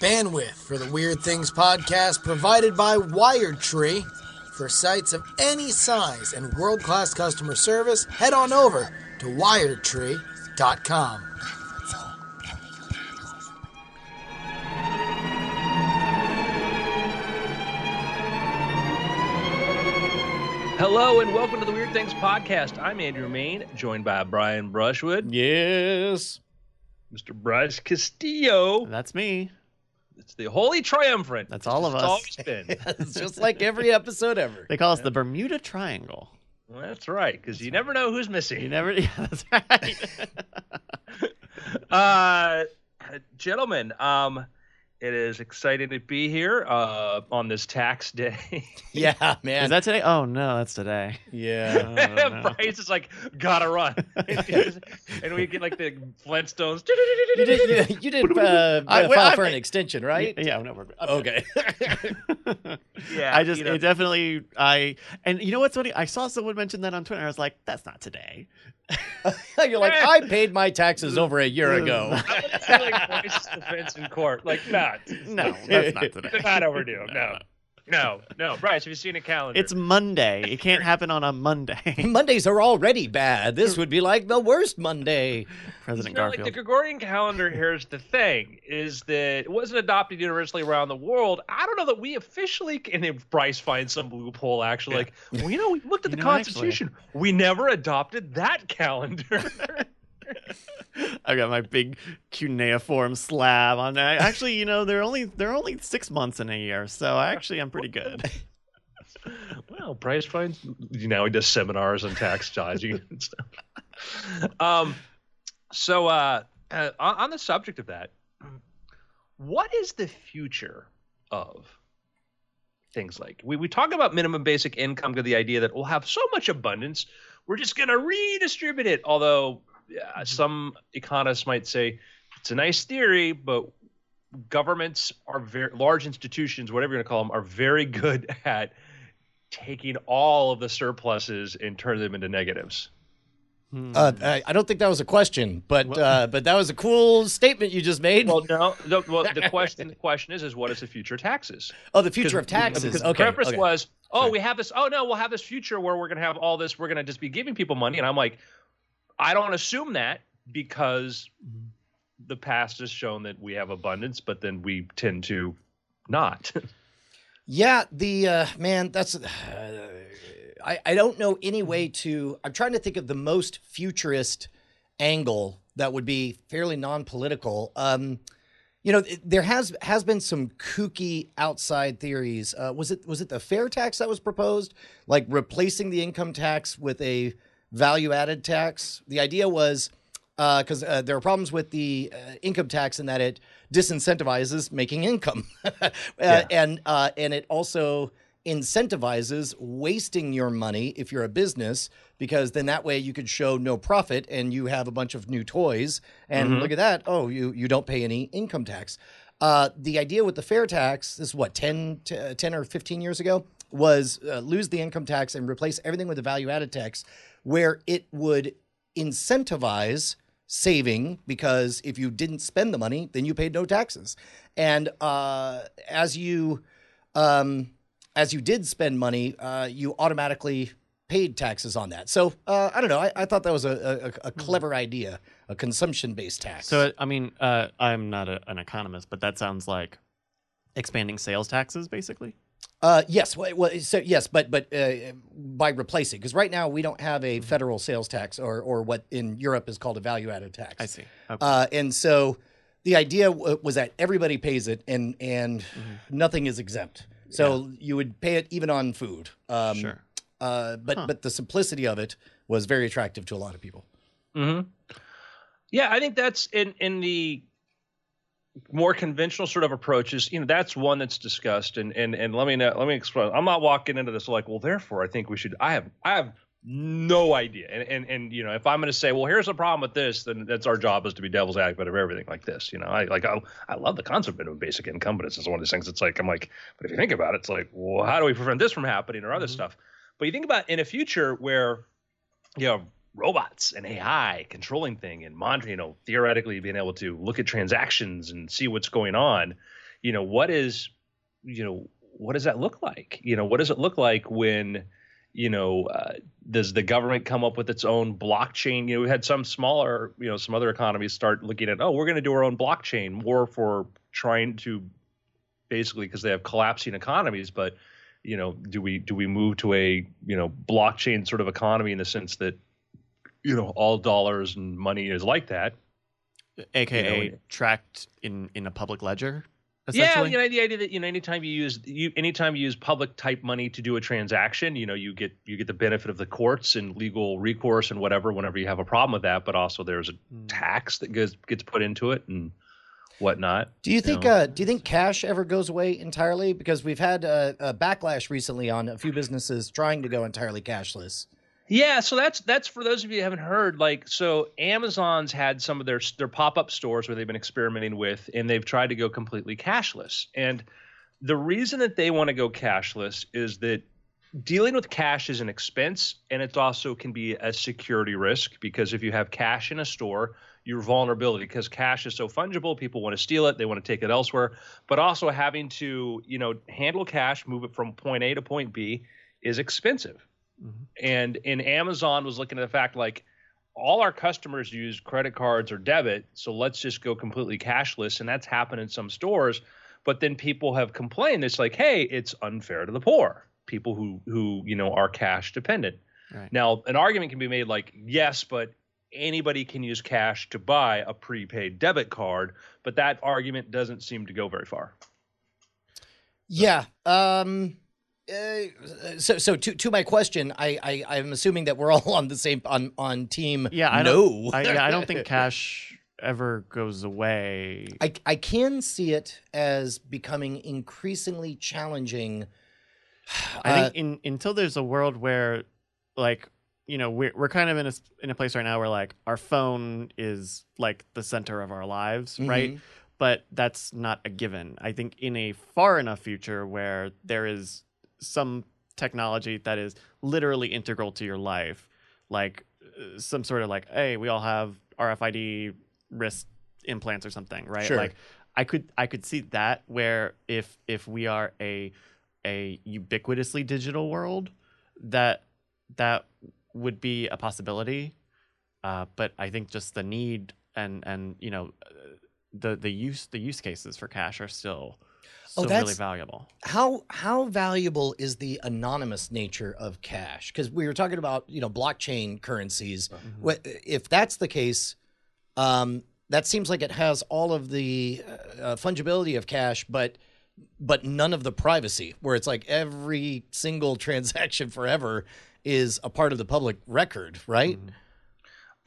Bandwidth for the Weird Things podcast provided by Wired Tree. For sites of any size and world class customer service, head on over to wiredtree.com. Hello and welcome to the Weird Things podcast. I'm Andrew Mayne, joined by Brian Brushwood, Yes. Mr. Bryce Castillo. That's me. It's the Holy Triumvirate. That's all of It's us. always been. It's just like every episode ever. They call us the Bermuda Triangle. Well, that's right, because you never know who's missing. You never. Yeah, that's right. Uh, gentlemen, um, it is exciting to be here uh, on this tax day. Yeah, man. Is that today? Oh no, that's today. yeah. Oh, no. Bryce is like, gotta run, and we get like the Flintstones. You did, you, you did uh, I- uh, wait, file I- for an extension, right? Yeah, no, we're I'm Okay. Yeah, I just you know. it definitely I and you know what's funny? I saw someone mention that on Twitter. I was like, that's not today. You're like, I paid my taxes over a year ago. I'm gonna like Bryce's defense in court, like not, No, that's not today. not overdue. No, no, no. Bryce, have you seen a calendar? It's Monday. It can't happen on a Monday. Mondays are already bad. This would be like the worst Monday. President You know, like Garfield. the Gregorian calendar. Here's the thing: is that it wasn't adopted universally around the world. I don't know that we officially. And if Bryce finds some loophole, actually, like, well, you know, we looked at You the know, actually- Constitution. We never adopted that calendar. I got my big cuneiform slab on that. Actually, you know, they're only they're only six months in a year, so I actually I'm pretty good. well, Bryce finds you now he does seminars on tax dodging and stuff. Um, so uh, uh, on, the subject of that, what is the future of things like we we talk about minimum basic income to the idea that we'll have so much abundance, we're just going to redistribute it. Although some economists might say it's a nice theory, but governments are very large institutions, whatever you're going to call them, are very good at taking all of the surpluses and turning them into negatives. Hmm. Uh, I, I don't think that was a question, but Well- uh, but that was a cool statement you just made. Well, no, no well, the question the question is is what is the future of taxes? oh, the future of taxes. Because okay. the preface okay. was, oh, Sure. we have this. Oh no, we'll have this future where we're going to have all this. We're going to just be giving people money, and I'm like, I don't assume that because the past has shown that we have abundance, but then we tend to not. Yeah, the uh, man, that's. Uh, I I don't know any way to. I'm trying to think of the most futurist angle that would be fairly non-political. Um, you know, there has has been some kooky outside theories. Uh, was it was it the fair tax that was proposed, like replacing the income tax with a value-added tax? The idea was because uh, there are problems with the uh, income tax in that it disincentivizes making income, uh, and uh, and it also incentivizes wasting your money if you're a business because then that way you could show no profit and you have a bunch of new toys. And look at that. Oh you you don't pay any income tax. Uh, the idea with the fair tax this is what 10, t- uh, 10 or 15 years ago was uh, lose the income tax and replace everything with a value added tax where it would incentivize saving because if you didn't spend the money then you paid no taxes and uh, as you um, as you did spend money, uh, you automatically paid taxes on that. So uh, I don't know. I, I thought that was a, a, a clever idea, a consumption-based tax. So I mean, uh, I'm not a, an economist, but that sounds like expanding sales taxes, basically. Uh, yes, well, well, so yes, but but uh, by replacing, because right now we don't have a federal sales tax or or what in Europe is called a value-added tax. I see. Okay. Uh, and so the idea w- was that everybody pays it and and Mm-hmm. nothing is exempt. So you would pay it even on food. Um, sure. Uh, but Huh. but the simplicity of it was very attractive to a lot of people. hmm Yeah, I think that's in in the more conventional sort of approaches. You know, that's one that's discussed. And and and let me know, let me explain. I'm not walking into this like, well, therefore, I think we should. I have I have no idea. And and and you know, if I'm going to say, well, here's the problem with this, then that's our job is to be devil's advocate of everything like this. You know, I like I, I love the concept of basic income, but it's just one of these things. It's like I'm like, but if you think about it, it's like, well, how do we prevent this from happening or other mm-hmm. stuff? But you think about in a future where, you know, robots and AI controlling thing and monitoring, you know, theoretically being able to look at transactions and see what's going on, you know, what is, you know, what does that look like? You know, what does it look like when, you know, uh, does the government come up with its own blockchain? You know, we had some smaller, you know, some other economies start looking at, oh, we're going to do our own blockchain more for trying to basically because they have collapsing economies, but you know, do we do we move to a you know blockchain sort of economy in the sense that you know all dollars and money is like that? aka You know, tracked in in a public ledger. Yeah, you know the idea that you know anytime you use you anytime you use public type money to do a transaction, you know you get you get the benefit of the courts and legal recourse and whatever whenever you have a problem with that, but also there's a Mm. tax that gets gets put into it and whatnot. Do you think? Uh, do you think cash ever goes away entirely? Because we've had uh, a backlash recently on a few businesses trying to go entirely cashless. Yeah, so that's that's for those of you who haven't heard. Like, so Amazon's had some of their their pop up stores where they've been experimenting with, and they've tried to go completely cashless. And the reason that they want to go cashless is that dealing with cash is an expense, and it also can be a security risk because if you have cash in a store, your vulnerability because cash is so fungible, people want to steal it, they want to take it elsewhere. But also having to, you know, handle cash, move it from point A to point B is expensive and and Amazon was looking at the fact like all our customers use credit cards or debit, so let's just go completely cashless, and that's happened in some stores. But then people have complained. It's like, hey, it's unfair to the poor, people who who you know are cash dependent. Right. Now, an argument can be made like, yes, but anybody can use cash to buy a prepaid debit card, but that argument doesn't seem to go very far. Yeah. Um. Uh, so, so to to my question, I, I I'm assuming that we're all on the same on on team. Yeah, I no. don't. I, yeah, I don't think cash ever goes away. I, I can see it as becoming increasingly challenging. I Uh, think in, until there's a world where, like, you know, we're we're kind of in a in a place right now where like our phone is like the center of our lives, right? Mhm. But that's not a given. I think in a far enough future where there is some technology that is literally integral to your life, like uh, some sort of like, hey, we all have RFID wrist implants or something, right? Sure. Like, I could I could see that where if if we are a a ubiquitously digital world, that that would be a possibility. Uh, but I think just the need and and you know uh, the the use the use cases for cash are still Oh, that's, really valuable. How how valuable is the anonymous nature of cash? Because we were talking about you know blockchain currencies. What if that's the case? Um, that seems like it has all of the uh, fungibility of cash, but but none of the privacy. Where it's like every single transaction forever is a part of the public record, right? Uh,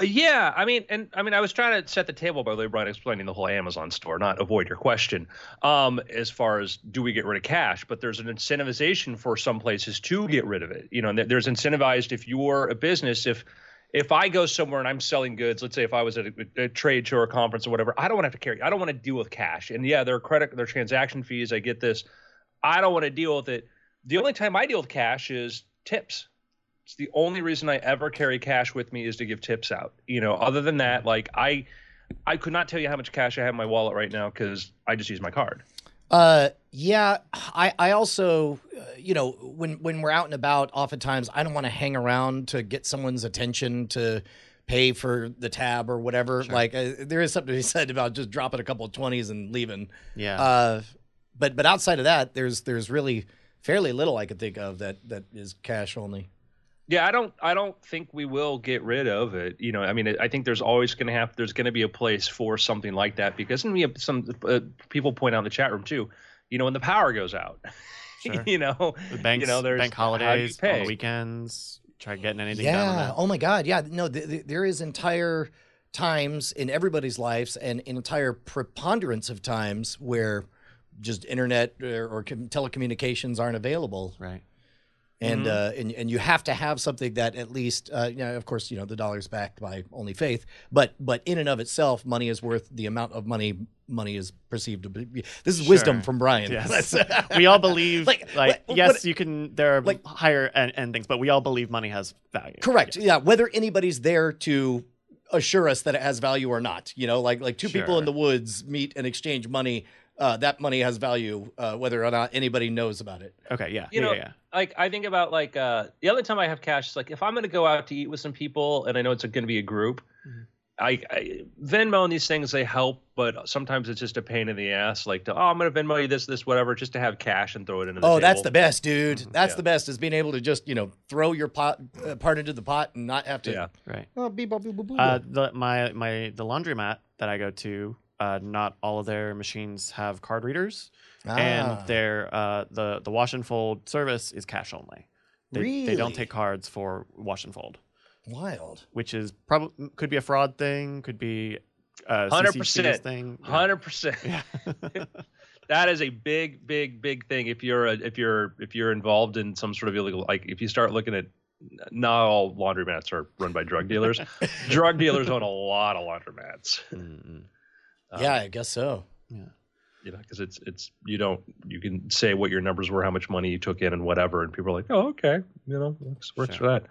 Yeah, I mean, and I mean, I was trying to set the table by way, Brian, explaining the whole Amazon store, not avoid your question. Um, as far as do we get rid of cash, but there's an incentivization for some places to get rid of it. You know, there's incentivized if you're a business, if if I go somewhere and I'm selling goods, let's say if I was at a, a trade show or conference or whatever, I don't want to have to carry. I don't want to deal with cash. And yeah, there are credit, there are transaction fees. I get this. I don't want to deal with it. The only time I deal with cash is tips. It's the only reason I ever carry cash with me is to give tips out. You know, other than that, like I, I could not tell you how much cash I have in my wallet right now because I just use my card. Uh, yeah. I I also, uh, you know, when when we're out and about, oftentimes I don't want to hang around to get someone's attention to pay for the tab or whatever. Like uh, there is something to be said about just dropping a couple of twenties and leaving. Yeah. Uh, but but outside of that, there's there's really fairly little I could think of that that is cash only. Yeah, I don't. I don't think we will get rid of it. You know, I mean, I think there's always going to have. There's going to be a place for something like that because, and we have some uh, people point out in the chat room too. You know, when the power goes out, Sure. you know, the banks, you know, there's bank how do you holidays, on the weekends, try getting anything done. Yeah. Oh my God. Yeah. No. Th- th- there is entire times in everybody's lives and an entire preponderance of times where just internet or, or com- telecommunications aren't available. Right. And, uh, and and you have to have something that at least uh, you know of course you know the dollar's backed by only faith but but in and of itself money is worth the amount of money money is perceived to be this is wisdom from Brian Yes. We all believe Like, like, what- yes what- you can there are like- higher end, end things but we all believe money has value Correct. Yeah. Whether anybody's there to assure us that it has value or not, you know, like like two people in the woods meet and exchange money. Uh, that money has value, uh, whether or not anybody knows about it. okay yeah You yeah, know, yeah like I think about like uh the other time I have cash is like if I'm gonna go out to eat with some people and I know it's gonna be a group, Mhm. I, I Venmo and these things they help, but sometimes it's just a pain in the ass. Like to oh I'm gonna Venmo you this this whatever just to have cash and throw it into the Oh, that's the best, dude. That's Yeah. the best is being able to just you know throw your pot uh, part into the pot and not have to. yeah. right Oh, beep, boop, boop, boop, boop. uh the my my the laundromat that I go to uh not all of their machines have card readers Ah. and their uh the the wash and fold service is cash only they, they don't take cards for wash and fold wild. which is probably could be a fraud thing, could be a 100%. CCC's thing. Yeah. Hundred percent. Yeah. That is a big, big, big thing. If you're a, if you're if you're involved in some sort of illegal, like if you start looking at, not all laundromats are run by drug dealers. drug dealers own a lot of laundromats. Mm-mm. Um, yeah, I guess so. Yeah. You know, because it's it's you don't you can say what your numbers were, how much money you took in, and whatever, and people are like, oh, okay, you know, works works for that.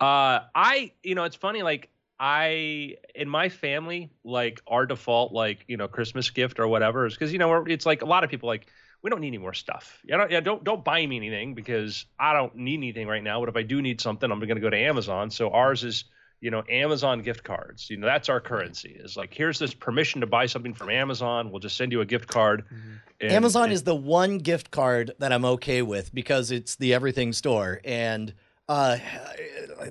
Uh, I you know, it's funny, like I in my family, like our default, like you know, Christmas gift or whatever is because you know we're, it's like a lot of people like we don't need any more stuff. Yeah, don't yeah, don't don't buy me anything because I don't need anything right now. But if I do need something, I'm going to go to Amazon. So ours is you know Amazon gift cards. You know that's our currency. Is like here's this permission to buy something from Amazon. We'll just send you a gift card. And- Amazon and- is the one gift card that I'm okay with because it's the everything store. And uh,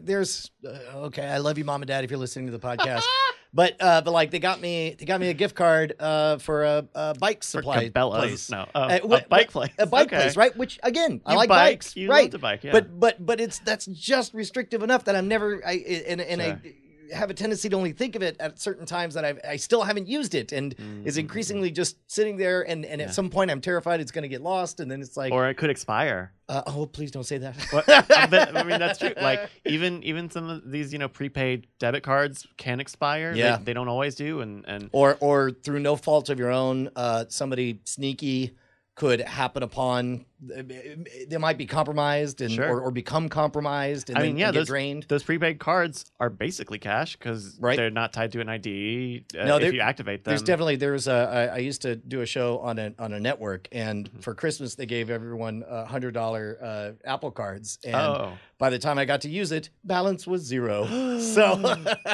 there's uh, okay, I love you, mom and dad, if you're listening to the podcast. but uh, but like they got me they got me a gift card uh, for a, a bike supply place. No, uh, Uh, a bike what- place. A bike Okay. place, right? Which again, I like bike, bikes, you right? bike, yeah. But but but it's that's just restrictive enough that I'm never I and and Sure. I have a tendency to only think of it at certain times that I've, I still haven't used it and Mm, is increasingly just sitting there and and at some point I'm terrified it's going to get lost and then it's like Or it could expire. uh, oh please don't say that. But, I mean, that's true. Like even even some of these, you know, prepaid debit cards can expire. They- Yeah. they, don't always do, and and or or through no fault of your own, uh, somebody sneaky could happen upon. They might be compromised and Sure. or, or become compromised and I then mean, yeah, get those drained. those prepaid cards are basically cash because Right. they're not tied to an ID. Uh, No, if you activate them, There's definitely there's a I, I used to do a show on a on a network and Mm-hmm. for Christmas they gave everyone a hundred dollar uh, Apple cards and oh, by the time I got to use it balance was zero. so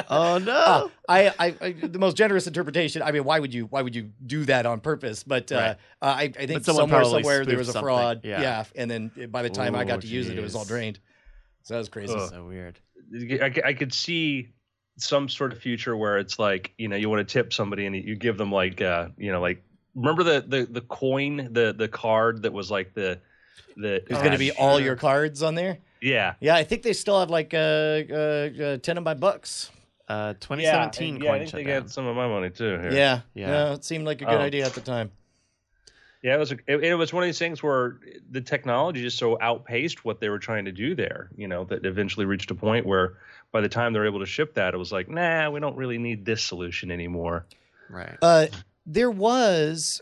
oh no. Uh, I, I, I the most generous interpretation. I mean, why would you why would you do that on purpose? But uh, Right. uh, I, I think But someone somewhere somewhere there was a fraud. something. Yeah. Yeah. and then by the time I got to use it, it was all drained. So that was crazy. Ugh. so weird. I could see some sort of future where it's like you know you want to tip somebody and you give them like uh you know like remember the the the coin the the card that was like the the There's Oh, going to be all your cards on there. yeah Yeah, I think they still have like uh, uh, uh ten of my bucks. Uh, 2017 yeah, I coin think they got some of my money too here. Yeah, Yeah. No, it seemed like a good Oh. idea at the time. Yeah, it was. A, it, it was one of these things where the technology just so outpaced what they were trying to do there. You know, that eventually reached a point where by the time they're able to ship that, it was like, nah, we don't really need this solution anymore. Right. Uh, there was,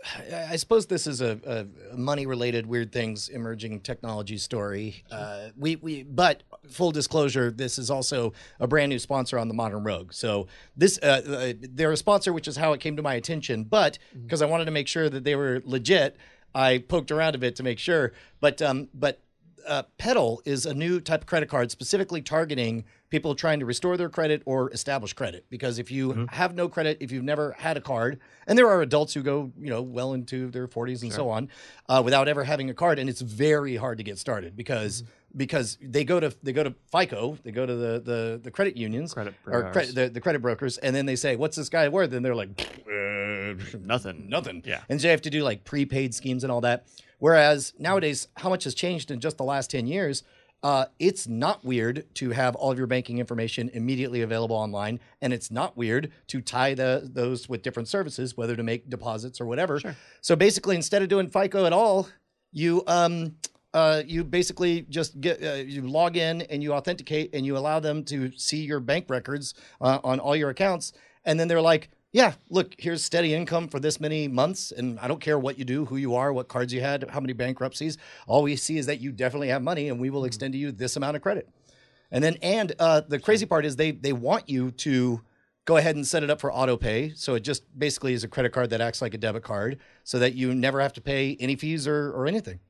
I suppose this is a, a money-related weird things emerging technology story. Uh, we we, but full disclosure, this is also a brand new sponsor on the Modern Rogue. So this, uh, uh, they're a sponsor, which is how it came to my attention. But because I wanted to make sure that they were legit, I poked around a bit to make sure. But um, but uh, Petal is a new type of credit card specifically targeting people trying to restore their credit or establish credit. Because if you have no credit, if you've never had a card, and there are adults who go, you know, well into their 40s and so on, uh, without ever having a card, and it's very hard to get started because because they go to they go to FICO, they go to the the, the credit unions Credit or credit the, the credit brokers, and then they say, "What's this guy worth?" And they're like, Nothing. nothing. Yeah. And so you have to do like prepaid schemes and all that. Whereas nowadays, how much has changed in just the last 10 years? Uh, it's not weird to have all of your banking information immediately available online, and it's not weird to tie the, those with different services, whether to make deposits or whatever. Sure. So basically, instead of doing FICO at all, you um, uh, you basically just get uh, you log in and you authenticate and you allow them to see your bank records uh, on all your accounts, and then they're like, "Yeah, look, here's steady income for this many months, and I don't care what you do, who you are, what cards you had, how many bankruptcies. All we see is that you definitely have money, and we will extend to you this amount of credit." And then, and uh, the crazy part is they they want you to go ahead and set it up for auto pay. So it just basically is a credit card that acts like a debit card, so that you never have to pay any fees or or anything.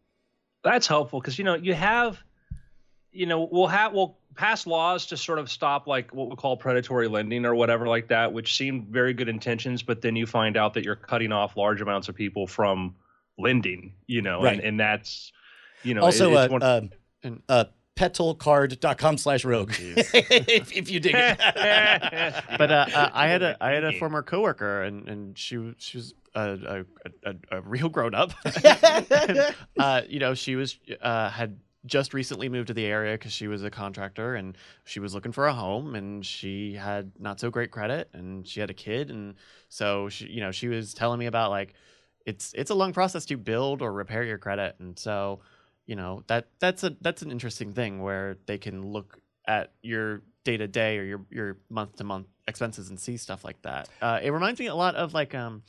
That's helpful because you know you have, you know, we'll have we'll pass laws to sort of stop like what we call predatory lending or whatever like that, which seem very good intentions, but then you find out that you're cutting off large amounts of people from lending, you know, Right. and, and that's, you know, also, it- uh, one- uh, And- uh, petalcard.com slash rogue if, if you dig it. but uh, uh, I had a I had a former coworker, and and she was she was a a, a, a real grown up. uh, you know, she was uh, had just recently moved to the area because she was a contractor, and she was looking for a home, and she had not so great credit, and she had a kid, and so she you know she was telling me about like it's it's a long process to build or repair your credit, and so you know that that's a that's an interesting thing where they can look at your day to day or your your month to month expenses and see stuff like that. Uh, it reminds me a lot of like um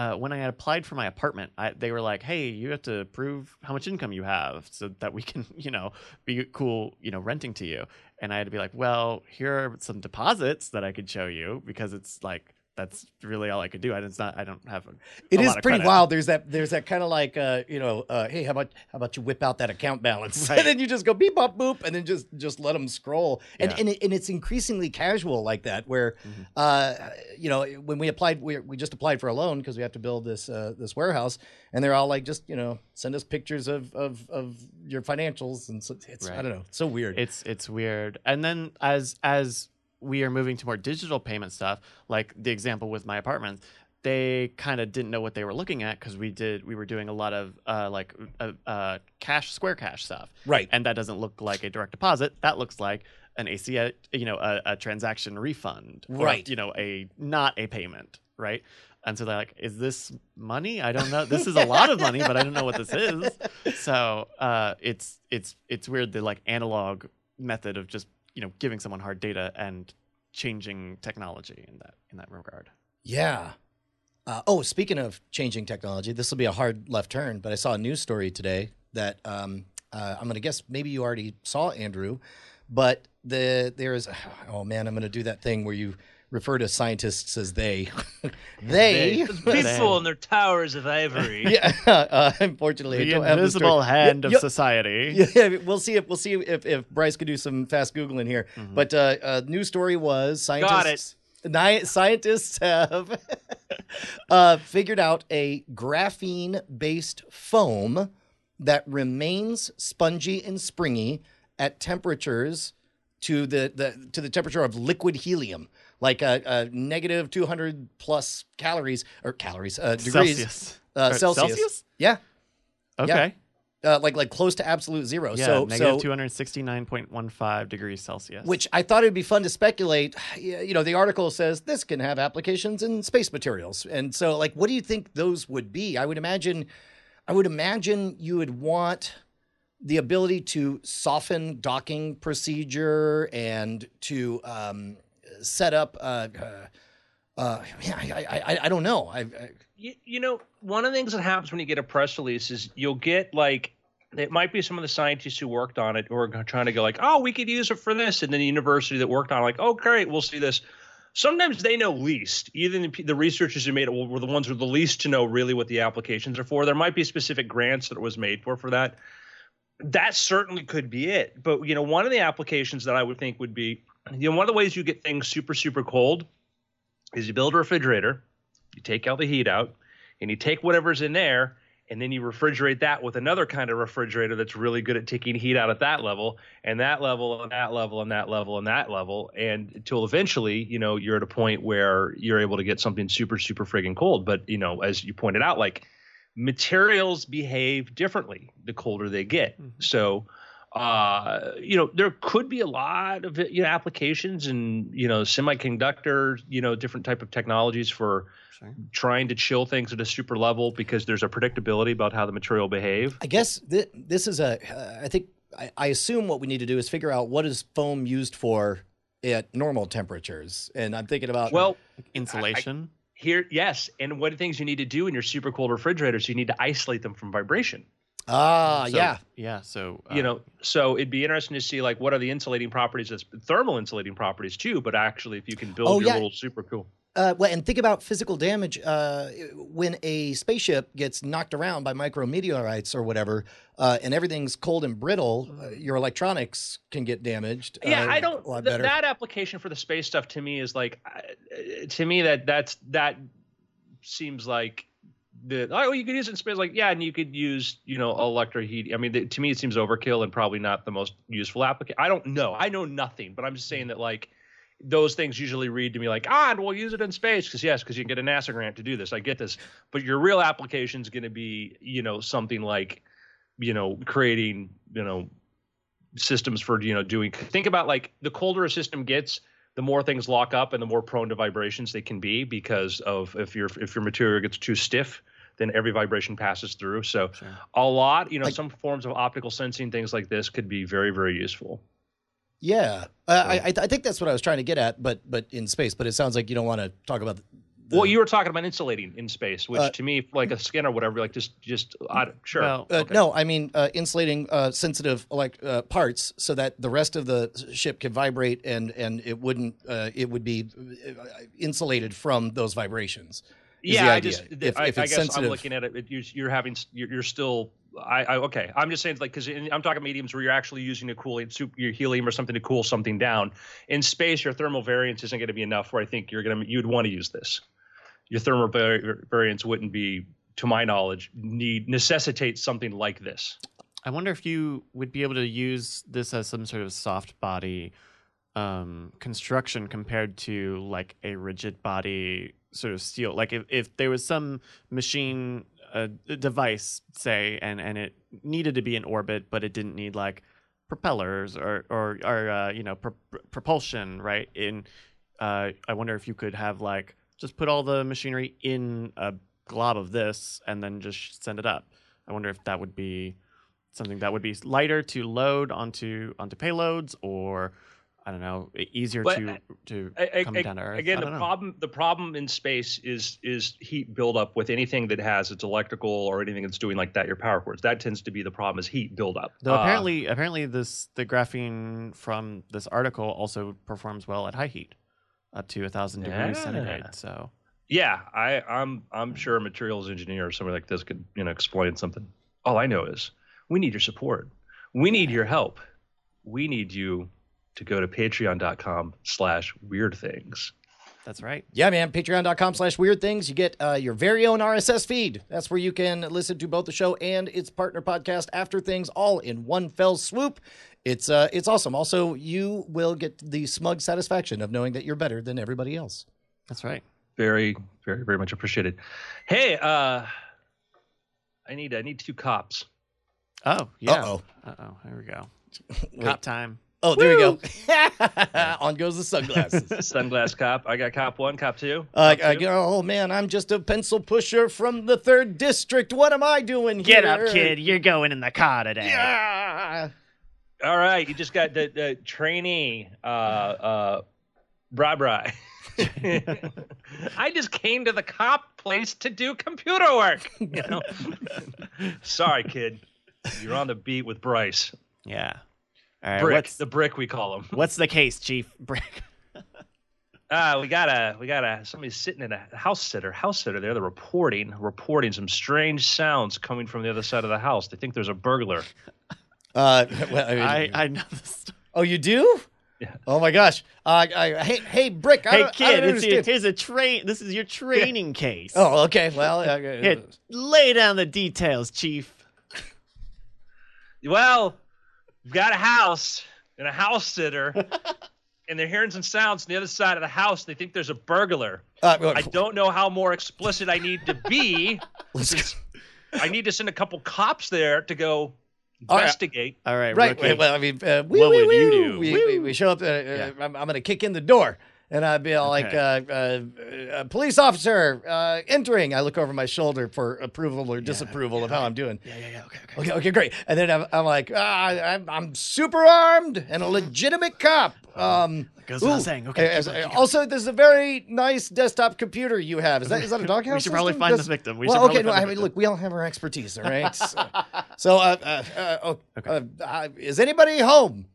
uh, when I had applied for my apartment, I, they were like, "Hey, you have to prove how much income you have so that we can, you know, be cool, you know, renting to you." And I had to be like, "Well, here are some deposits that I could show you because it's like that's really all I could do. I it's not I don't have a, It a is pretty credit. wild. There's that. There's that kind of like, uh, you know, uh, hey, how about how about you whip out that account balance, Right. and then you just go beep bop boop, and then just just let them scroll, and Yeah. and, it, and it's increasingly casual like that. Where, Mhm. uh, you know, when we applied, we, we just applied for a loan because we have to build this uh, this warehouse, and they're all like, just you know, send us pictures of of, of your financials, and so it's I don't know, so weird. It's it's weird. And then as as we are moving to more digital payment stuff, like the example with my apartment, they kind of didn't know what they were looking at because we did we were doing a lot of uh, like uh, uh, cash square cash stuff, right. and that doesn't look like a direct deposit. That looks like an ACH, you know, a, a transaction refund, or, Right. You know, a not a payment, right? And so they're like, "Is this money? I don't know. This is a lot of money, but I don't know what this is." So uh, it's it's it's weird the like analog method of just you know giving someone hard data and changing technology in that in that regard. Yeah. Uh, oh, speaking of changing technology, this will be a hard left turn, but I saw a news story today that um, uh, I'm going to guess maybe you already saw, Andrew, but the there is oh man, I'm going to do that thing where you refer to scientists as they. they. People in their towers of ivory. yeah. Uh, unfortunately, I The don't have the story. invisible hand of Yeah, society. yeah, we'll see if we'll see if, if Bryce could do some fast googling here. Mhm. But uh, uh, news story was scientists. Ni- scientists have uh, figured out a graphene-based foam that remains spongy and springy at temperatures to the, the to the temperature of liquid helium, like a, a negative 200 plus calories or calories uh, degrees Celsius. Uh, Celsius. Celsius? Yeah, Okay. uh, like like close to absolute zero. Yeah, so negative so two hundred sixty nine point one five degrees Celsius. which I thought it'd be fun to speculate. You know, the article says this can have applications in space materials, and so like, what do you think those would be? I would imagine, I would imagine you would want the ability to soften docking procedure and to um, set up. Uh, uh, uh, yeah, I, I, I, don't know. I, I, you, you know, one of the things that happens when you get a press release is you'll get like it might be some of the scientists who worked on it who are trying to go like, oh, we could use it for this, and then the university that worked on it, like, oh, great, we'll see this. Sometimes they know least. Even the, researchers who made it were the ones were the least to know really what the applications are for. There might be specific grants that it was made for for that. That certainly could be it. But you know, one of the applications that I would think would be, you know, one of the ways you get things super super cold is you build a refrigerator, you take all the heat out, and you take whatever's in there, and then you refrigerate that with another kind of refrigerator that's really good at taking heat out at that level, and that level, and that level, and that level, and that level, and until eventually, you know, you're at a point where you're able to get something super, super friggin' cold. But you know, as you pointed out, like materials behave differently the colder they get. Mhm. So uh, you know, there could be a lot of you know applications and you know semiconductor, you know, different type of technologies for Sure. trying to chill things at a super level because there's a predictability about how the material behave. I guess th- this is a. Uh, I think I, I assume what we need to do is figure out what is foam used for at normal temperatures, and I'm thinking about Well, Insulation. here, yes, and one of the things you need to do in your super cold refrigerators, you need to isolate them from vibration. Ah So- yeah Yeah. So you uh, know so it'd be interesting to see like what are the insulating properties that's thermal insulating properties too but actually if you can build Oh, your yeah. little super cool Uh, well, and think about physical damage uh, when a spaceship gets knocked around by micrometeorites or whatever, uh, and everything's cold and brittle. Uh, your electronics can get damaged. yeah uh, i don't a lot th- that application for the space stuff to me is like uh, to me that that's that seems like the oh you could use it in space like yeah and you could use you know electro heat i mean the, to me it seems overkill and probably not the most useful application i don't know. I know nothing but i'm just saying that like those things usually read to me like ah we'll use it in space because yes because you get a nasa grant to do this. I get this. But your real application is going to be you know something like you know creating you know systems for you know doing think about like the colder a system gets the more things lock up and the more prone to vibrations they can be because of if your if your material gets too stiff then every vibration passes through so Sure. a lot you know Like- some forms of optical sensing things like this could be very very useful yeah, uh, I, I I think that's what I was trying to get at, but but in space. But it sounds like you don't want to talk about. The, well you were talking about insulating in space which Uh, to me like a skin or whatever like just just I, sure Well, Uh, Okay. No, I mean uh, insulating uh, sensitive elect- uh, parts so that the rest of the ship can vibrate and and it wouldn't uh, it would be uh, insulated from those vibrations. Is yeah the i idea. just If- I, if I it's guess i'm looking at it, it you're, you're having you're, you're still I, I okay i'm just saying like because i'm talking mediums where you're actually using a cooling soup your helium or something to cool something down. In space your thermal variance isn't going to be enough where i think you're going to you'd want to use this. Your thermal var- variance wouldn't be to my knowledge need necessitate something like this. I wonder if you would be able to use this as some sort of soft body um, construction compared to like a rigid body sort of steel. Like if, if there was some machine uh, device, say, and, and it needed to be in orbit, but it didn't need like propellers or or, or uh, you know pr- propulsion, right? In uh, I wonder if you could have like just put all the machinery in a glob of this and then just send it up. I wonder if that would be something that would be lighter to load onto onto payloads or I don't know, easier But, to to I- I- come I- down to Earth. Again, the know. problem the problem in space is is heat buildup with anything that has its electrical or anything that's doing like that. Your power cords that tends to be the problem is heat buildup. Though Uh, apparently, apparently this the graphene from this article also performs well at high heat, up to a thousand degrees Yeah. centigrade. So yeah, I I'm I'm sure a materials engineer or somebody like this could you know explain something. All I know is we need your support. We need your help. We need you to go to patreon.com slash weird things. that's right. Yeah, man. Patreon.com slash weird things. You get uh, your very own RSS feed. That's where you can listen to both the show and its partner podcast, After Things, all in one fell swoop. It's uh, it's awesome. Also, you will get the smug satisfaction of knowing that you're better than everybody else. That's right. Very, very, very much appreciated. Hey, uh I need I need two cops. Oh yeah. Uh-oh. Uh oh. Here we go. Cop time. Oh, there we go. On goes the sunglasses. Sunglass cop. I got cop one, cop two. Uh, cop I two. go, oh man, I'm just a pencil pusher from the third district. What am I doing here? Get up, kid. You're going in the car today. Yeah. All right, you just got the, the trainee, uh, uh, bra bra. I just came to the cop place to do computer work. You know? Sorry, kid. You're on the beat with Bryce. Yeah. All right. Brick, What's the brick we call him. what's the case, Chief? Brick. Ah, we got a we got a somebody's sitting in a house sitter, house sitter there. They're reporting reporting some strange sounds coming from the other side of the house. They think there's a burglar. Uh, well, I mean- I I know this. oh, you do? Yeah. Oh my gosh. Uh, I, hey, hey, Brick. I Hey don't, I kid, don't it's your, understand. here's a train. This is your training case. Oh, okay. Well, uh, Here, lay down the details, Chief. Well, we've got a house and a house sitter, and they're hearing some sounds on the other side of the house. They think there's a burglar. uh, well, I don't know how more explicit I need to be. I need to send a couple cops there to go. Investigate. All right, Right. rookie. Well, I mean, uh, wee, What wee, would you do? We, we, we show up. Uh, uh, I'm, I'm going to kick in the door. And I'd be all like, Okay. uh, uh, uh, police officer uh, entering. I look over my shoulder for approval or disapproval of how I'm doing. yeah, yeah, yeah. Okay, okay. Okay, okay, great. And then I'm, I'm like, ah, I'm, I'm super armed and a legitimate cop. Um, Goes without saying. Okay, uh, keep going, keep also, there's a very nice desktop computer you have. Is that is that a doghouse? We should probably system? find the That's- victim. We well, okay. No, I mean, look, we all have our expertise, all right. so, so, uh, uh, uh, oh, uh, uh, is anybody home?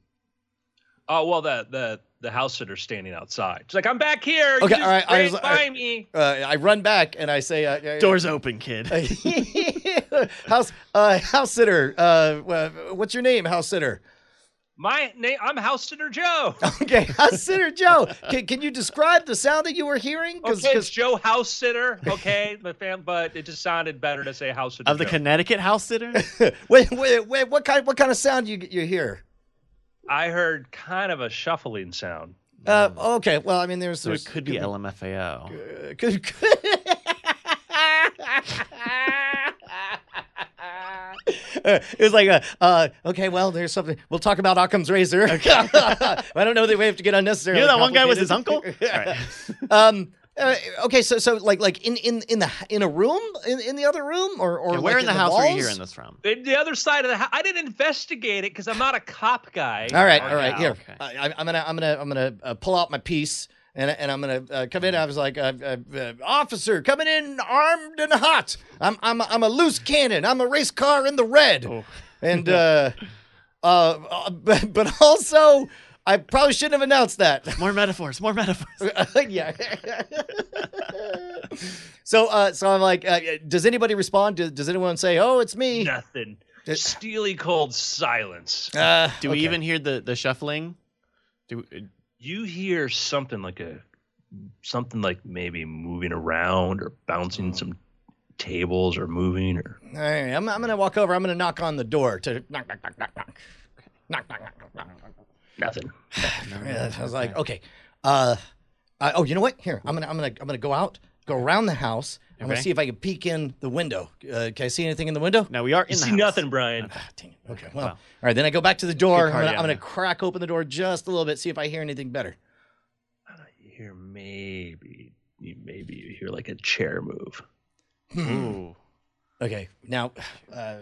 Oh well, the the the house sitter standing outside. She's like, "I'm back here. Okay, You all right, I just was- ran I- me." Uh, I run back and I say, uh, uh, Doors open, kid. house uh, house sitter. Uh, uh, what's your name, house sitter? My name, I'm house sitter Joe. Okay, house sitter Joe. Can, can you describe the sound that you were hearing? Okay, it's Joe house sitter. Okay, my fam, but it just sounded better to say house sitter. of the Connecticut house sitter. wait, wait, wait, what kind what kind of sound you you hear? I heard kind of a shuffling sound. Uh, okay, well, I mean, there's, so there's it could be LMFAO. could, could- Uh, it was like, uh, uh, okay, well, there's something. We'll talk about Occam's razor. I don't know that we have to get unnecessarily. You know that one guy was his complicated. uncle? Right. um. Uh, okay, so so like like in in in the in a room in, in the other room or or Yeah, like where in the house are you walls? hearing this from? The, the other side of the house. I didn't investigate it because I'm not a cop guy. All right, Oh, all right. yeah, Here, okay. I, I'm gonna, I'm gonna, I'm gonna uh, pull out my piece, and and I'm gonna uh, come in. I was like, uh, uh, uh, officer, coming in armed and hot. I'm, I'm, I'm a loose cannon. I'm a race car in the red, Oh. and uh, uh, uh, but, but also, I probably shouldn't have announced that. More metaphors. More metaphors. yeah. so, uh, so I'm like, uh, does anybody respond? Does, does anyone say, "Oh, it's me"? Nothing. It- Steely cold silence. Uh, Do we okay. even hear the the shuffling? Do we, You hear something like a something like maybe moving around or bouncing some tables or moving or All right, I'm, I'm gonna walk over. I'm gonna knock on the door to knock, knock, knock, knock, knock, knock, knock, knock, knock, knock. Nothing. Yeah, I was like, okay, uh, uh, oh, you know what? Here, I'm gonna, I'm gonna, I'm gonna go out, go around the house. I'm gonna Okay. see if I can peek in the window. Uh, can I see anything in the window? now we are in You the see house. nothing, Brian. Ah, dang it. Okay, well, Wow. all right. Then I go back to the door. I'm gonna, I'm gonna crack open the door just a little bit, see if I hear anything better. You hear maybe you maybe you hear like a chair move. Ooh. Okay, now, uh,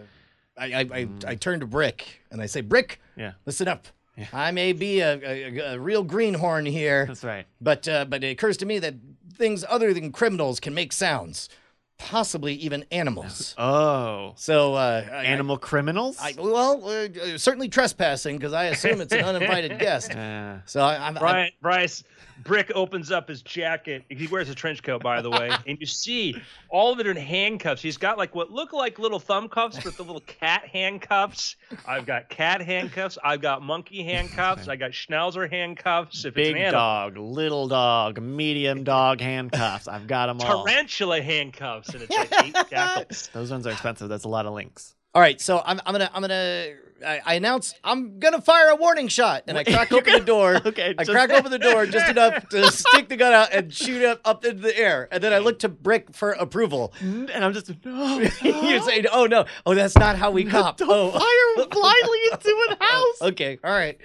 I, I, I, I turn to Brick and I say, Brick, Yeah. listen up. Yeah. I may be a, a, a real greenhorn here. That's right. But uh, but it occurs to me that things other than criminals can make sounds, possibly even animals. Oh. So uh, I- Animal criminals? I, well, uh, certainly trespassing because I assume it's an uninvited guest. So I, I'm, I'm Bryce, Brick opens up his jacket. He wears a trench coat, by the way, and you see all of it in handcuffs. He's got like what look like little thumb cuffs, but the little cat handcuffs. I've got cat handcuffs. I've got monkey handcuffs. I got schnauzer handcuffs. If big it's an dog, little dog, medium dog handcuffs. I've got them all. tarantula handcuffs, and it's like eight. Those ones are expensive. That's a lot of links. All right. So I'm, I'm gonna I'm gonna I, I announce I'm gonna fire a warning shot, and I crack open the door. Okay, I crack open the door just enough to stick the gun out and shoot up up into the air, and then I look to Brick for approval. And I'm just no. You're saying, "Oh no, oh that's not how we cop." Don't oh, fire blindly into a oh, house. okay, all right.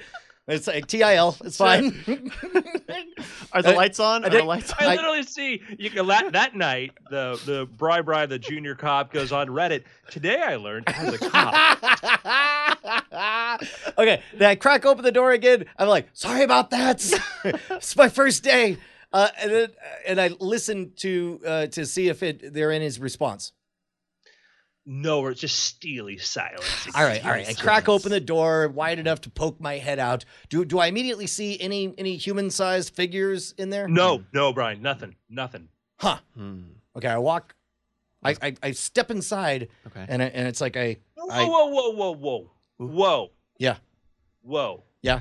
It's like TIL. It's fine. Are the lights on? I Are did- the lights I literally see you can that, that night the the Bri Bri the junior cop goes on Reddit. Today I learned as a cop. okay, then I crack open the door again. I'm like, sorry about that. it's my first day. Uh, and then, and I listen to uh, to see if it they're in his response. No, it's just steely silence. All right, all right. I crack open the door wide enough to poke my head out. Do do I immediately see any any human sized figures in there? No, no, Brian, nothing, nothing. Huh. Hmm, Okay, I walk. I, I, I step inside okay. and I, and it's like I Whoa, I- whoa, whoa, whoa, whoa, whoa. Yeah. Whoa. Yeah.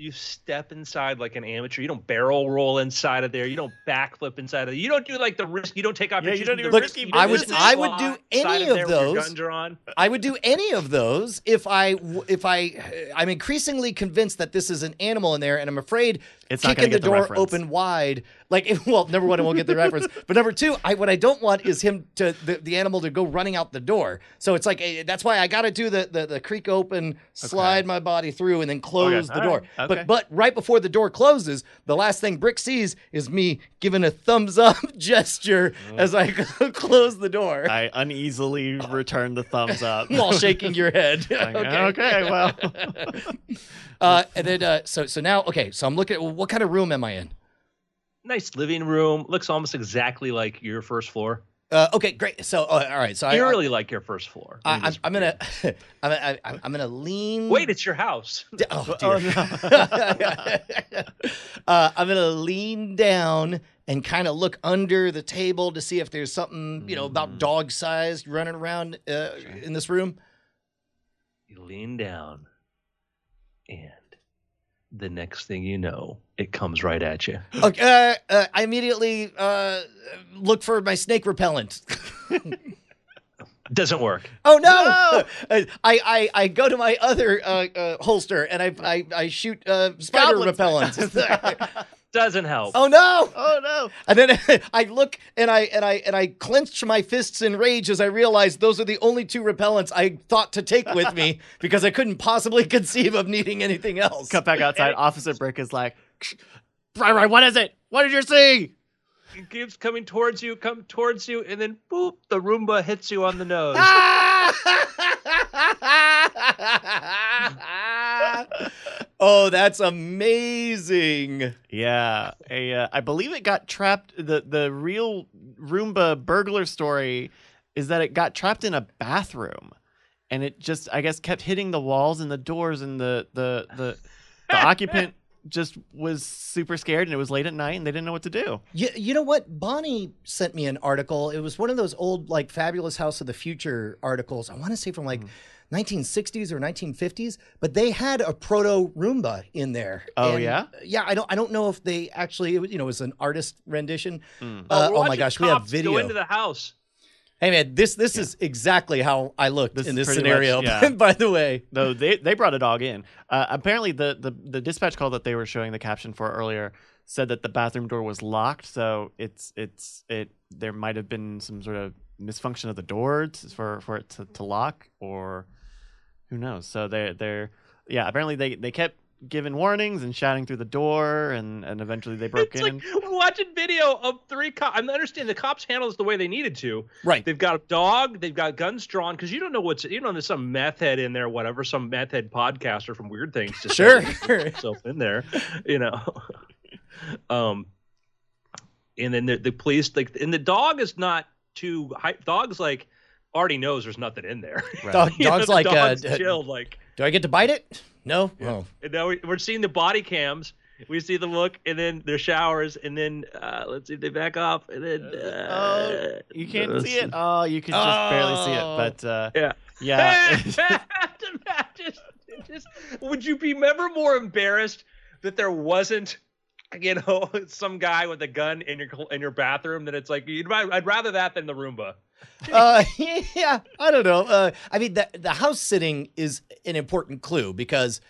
You step inside like an amateur. You don't barrel roll inside of there. You don't backflip inside of. There. You don't do like the risk. You don't take off Yeah, your you don't and do the risky risky I would- I would do any of there with your those. Guns are on. I would do any of those if I if I I'm increasingly convinced that this is an animal in there, and I'm afraid It's kicking the get the door reference. open wide Like, if, well, number one, I won't get the reference, but number two, I what I don't want is him to the, the animal to go running out the door. So it's like eh, that's why I got to do the, the the creak open, slide my body through, and then close the all door. right, But okay. but right before the door closes, the last thing Brick sees is me giving a thumbs up gesture as I close the door I uneasily return the thumbs up. while shaking your head. Like, okay. well, Uh, and then uh, so so now okay, so I'm looking at what kind of room am I in? Nice living room. Looks almost exactly like your first floor. Uh, okay, great. So uh, all right, so I, Eerily like your first floor. I, I'm, I'm gonna I'm, I, I'm I'm gonna lean. Wait, it's your house. D- Oh, oh no. uh, I'm gonna lean down and kind of look under the table to see if there's something you know about dog sized running around uh, in this room. You lean down, and the next thing you know, it comes right at you. Okay, uh, uh, I immediately uh, look for my snake repellent. Doesn't work. Oh no! I, I I go to my other uh, uh, holster and I I, I shoot uh, spider Goblin repellent. Doesn't help. oh no! oh no. And then I look and I and I and I clench my fists in rage as I realize those are the only two repellents I thought to take with me because I couldn't possibly conceive of needing anything else. Cut back outside. Officer Brick is like, right, right. What is it? What did you see? It keeps coming towards you, come towards you, and then boop, the Roomba hits you on the nose. Oh, that's amazing. Yeah, a, uh, I believe it got trapped. the The real Roomba burglar story is that it got trapped in a bathroom, and it just, I guess, kept hitting the walls and the doors, and the the the, the occupant just was super scared, and it was late at night, and they didn't know what to do. You, you know what? Bonnie sent me an article. It was one of those old, like, Fabulous House of the Future articles. I want to say from like 1960s or 1950s, but they had a proto Roomba in there. Oh, And, yeah? yeah. I don't. I don't know if they actually. It was, you know, it was an artist rendition. Mm. Uh, we're oh my watching gosh, we have cops video. Go into the house. hey man, this this is exactly how I looked This in this pretty much- scenario. yeah. by the way, Though they they brought a dog in. Uh, apparently, the, the the dispatch call that they were showing the caption for earlier said that the bathroom door was locked. So it's it's it there might have been some sort of misfunction of the door t- for for it to, to lock or who knows. So they're they're yeah. Apparently they they kept giving warnings and shouting through the door and and eventually they broke It's in. like we're watching video of three cops. I understand the cops handled this the way they needed to. right? They've got a dog. They've got guns drawn because you don't know what's you know there's some meth head in there, whatever, some meth head podcaster from Weird Things. Just Sure. himself in there, you know. um, and then the, the police like, and the dog is not too. Dog's like already knows there's nothing in there. Right. Dog, You know, dog's like, dog's uh, chilled, like. do I get to bite it? No. Oh. And now we- we're seeing the body cams. We see the look, and then their showers, and then uh, let's see if they back off, and then uh, oh, you can't let's see it. Oh, you can just barely see it. Oh. But uh, Yeah. yeah, just, just, would you be ever more embarrassed that there wasn't, you know, some guy with a gun in your in your bathroom? That it's like you'd, I'd rather that than the Roomba. uh, yeah, I don't know. Uh, I mean, the the house sitting is an important clue because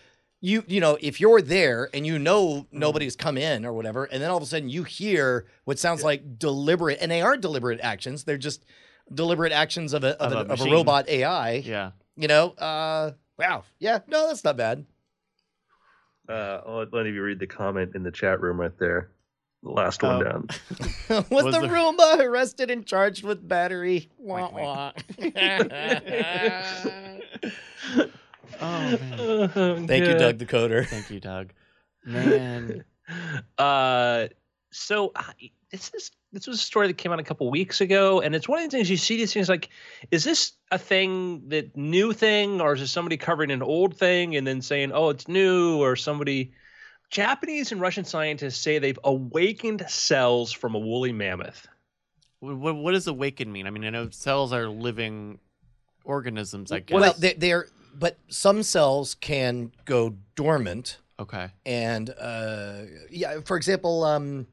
you you know if you're there and you know nobody's come in or whatever, and then all of a sudden you hear what sounds like deliberate, and they aren't deliberate actions; they're just deliberate actions of a of, Of a, a of a robot AI. yeah. You know, uh, wow, yeah, no, that's not bad. Uh, I'll let, let me read the comment in the chat room right there. The last one Oh. down. Was, Was the the- Roomba arrested and charged with battery? Wah, wah. Oh man. Thank you, Doug the Coder. Thank you, Doug. Man. Uh, so uh, this is this was a story that came out a couple weeks ago, and it's one of the things you see these things like, is this a thing that new thing, or is it somebody covering an old thing and then saying, oh, it's new, or somebody? Japanese and Russian scientists say they've awakened cells from a woolly mammoth. What, what does awaken mean? I mean, I know cells are living organisms, I guess. Well, they, they're but some cells can go dormant, okay. and uh, yeah, for example, um,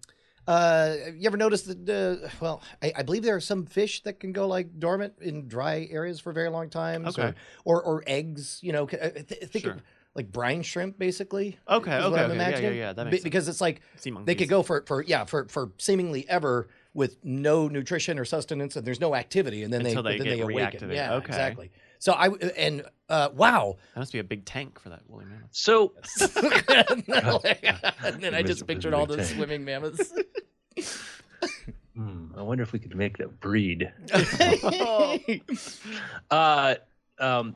uh, you ever notice that? Uh, well, I, I believe there are some fish that can go like dormant in dry areas for very long times. Okay. Or, or, or eggs. You know, uh, th- think Sure. of like brine shrimp, basically. Okay, okay, okay. Yeah, yeah, yeah, that Be- makes sense. because it's like Sea they monkeys. could go for for yeah for for seemingly ever with no nutrition or sustenance and there's no activity and then Until they, they then get they awaken. reactivated. Yeah, Okay. exactly. So I and uh, wow, That must be a big tank for that woolly mammoth. So and then I just it pictured all big those tank. swimming mammoths. hmm, I wonder if we could make that breed. uh, um,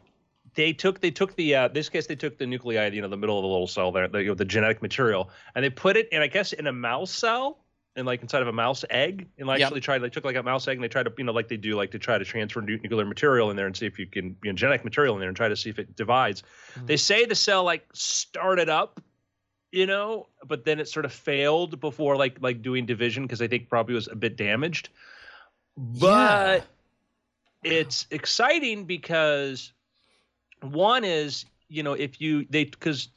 they took they took the uh, this case they took the nuclei, you know, the middle of the little cell there, the, you know, the genetic material, and they put it in, I guess, in a mouse cell, and like inside of a mouse egg, and like Yep. actually tried. They took like a mouse egg, and they tried to, you know, like they do, like to try to transfer nuclear material in there and see if you can, you know, genetic material in there and try to see if it divides. They say the cell like started up. You know, but then it sort of failed before like like doing division because I think probably was a bit damaged. But it's exciting because one is you know if you they because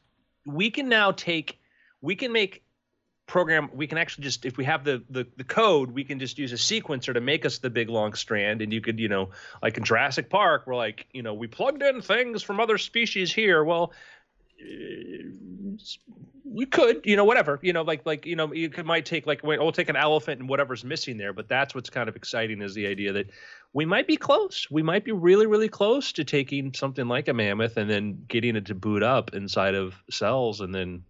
we can now take we can make program we can actually just if we have the, the the code we can just use a sequencer to make us the big long strand. And you could you know like in Jurassic Park we're like you know we plugged in things from other species here. Well we could you know whatever you know like like you know you could might take like we'll take an elephant and whatever's missing there but that's what's kind of exciting is the idea that we might be close we might be really really close to taking something like a mammoth and then getting it to boot up inside of cells and then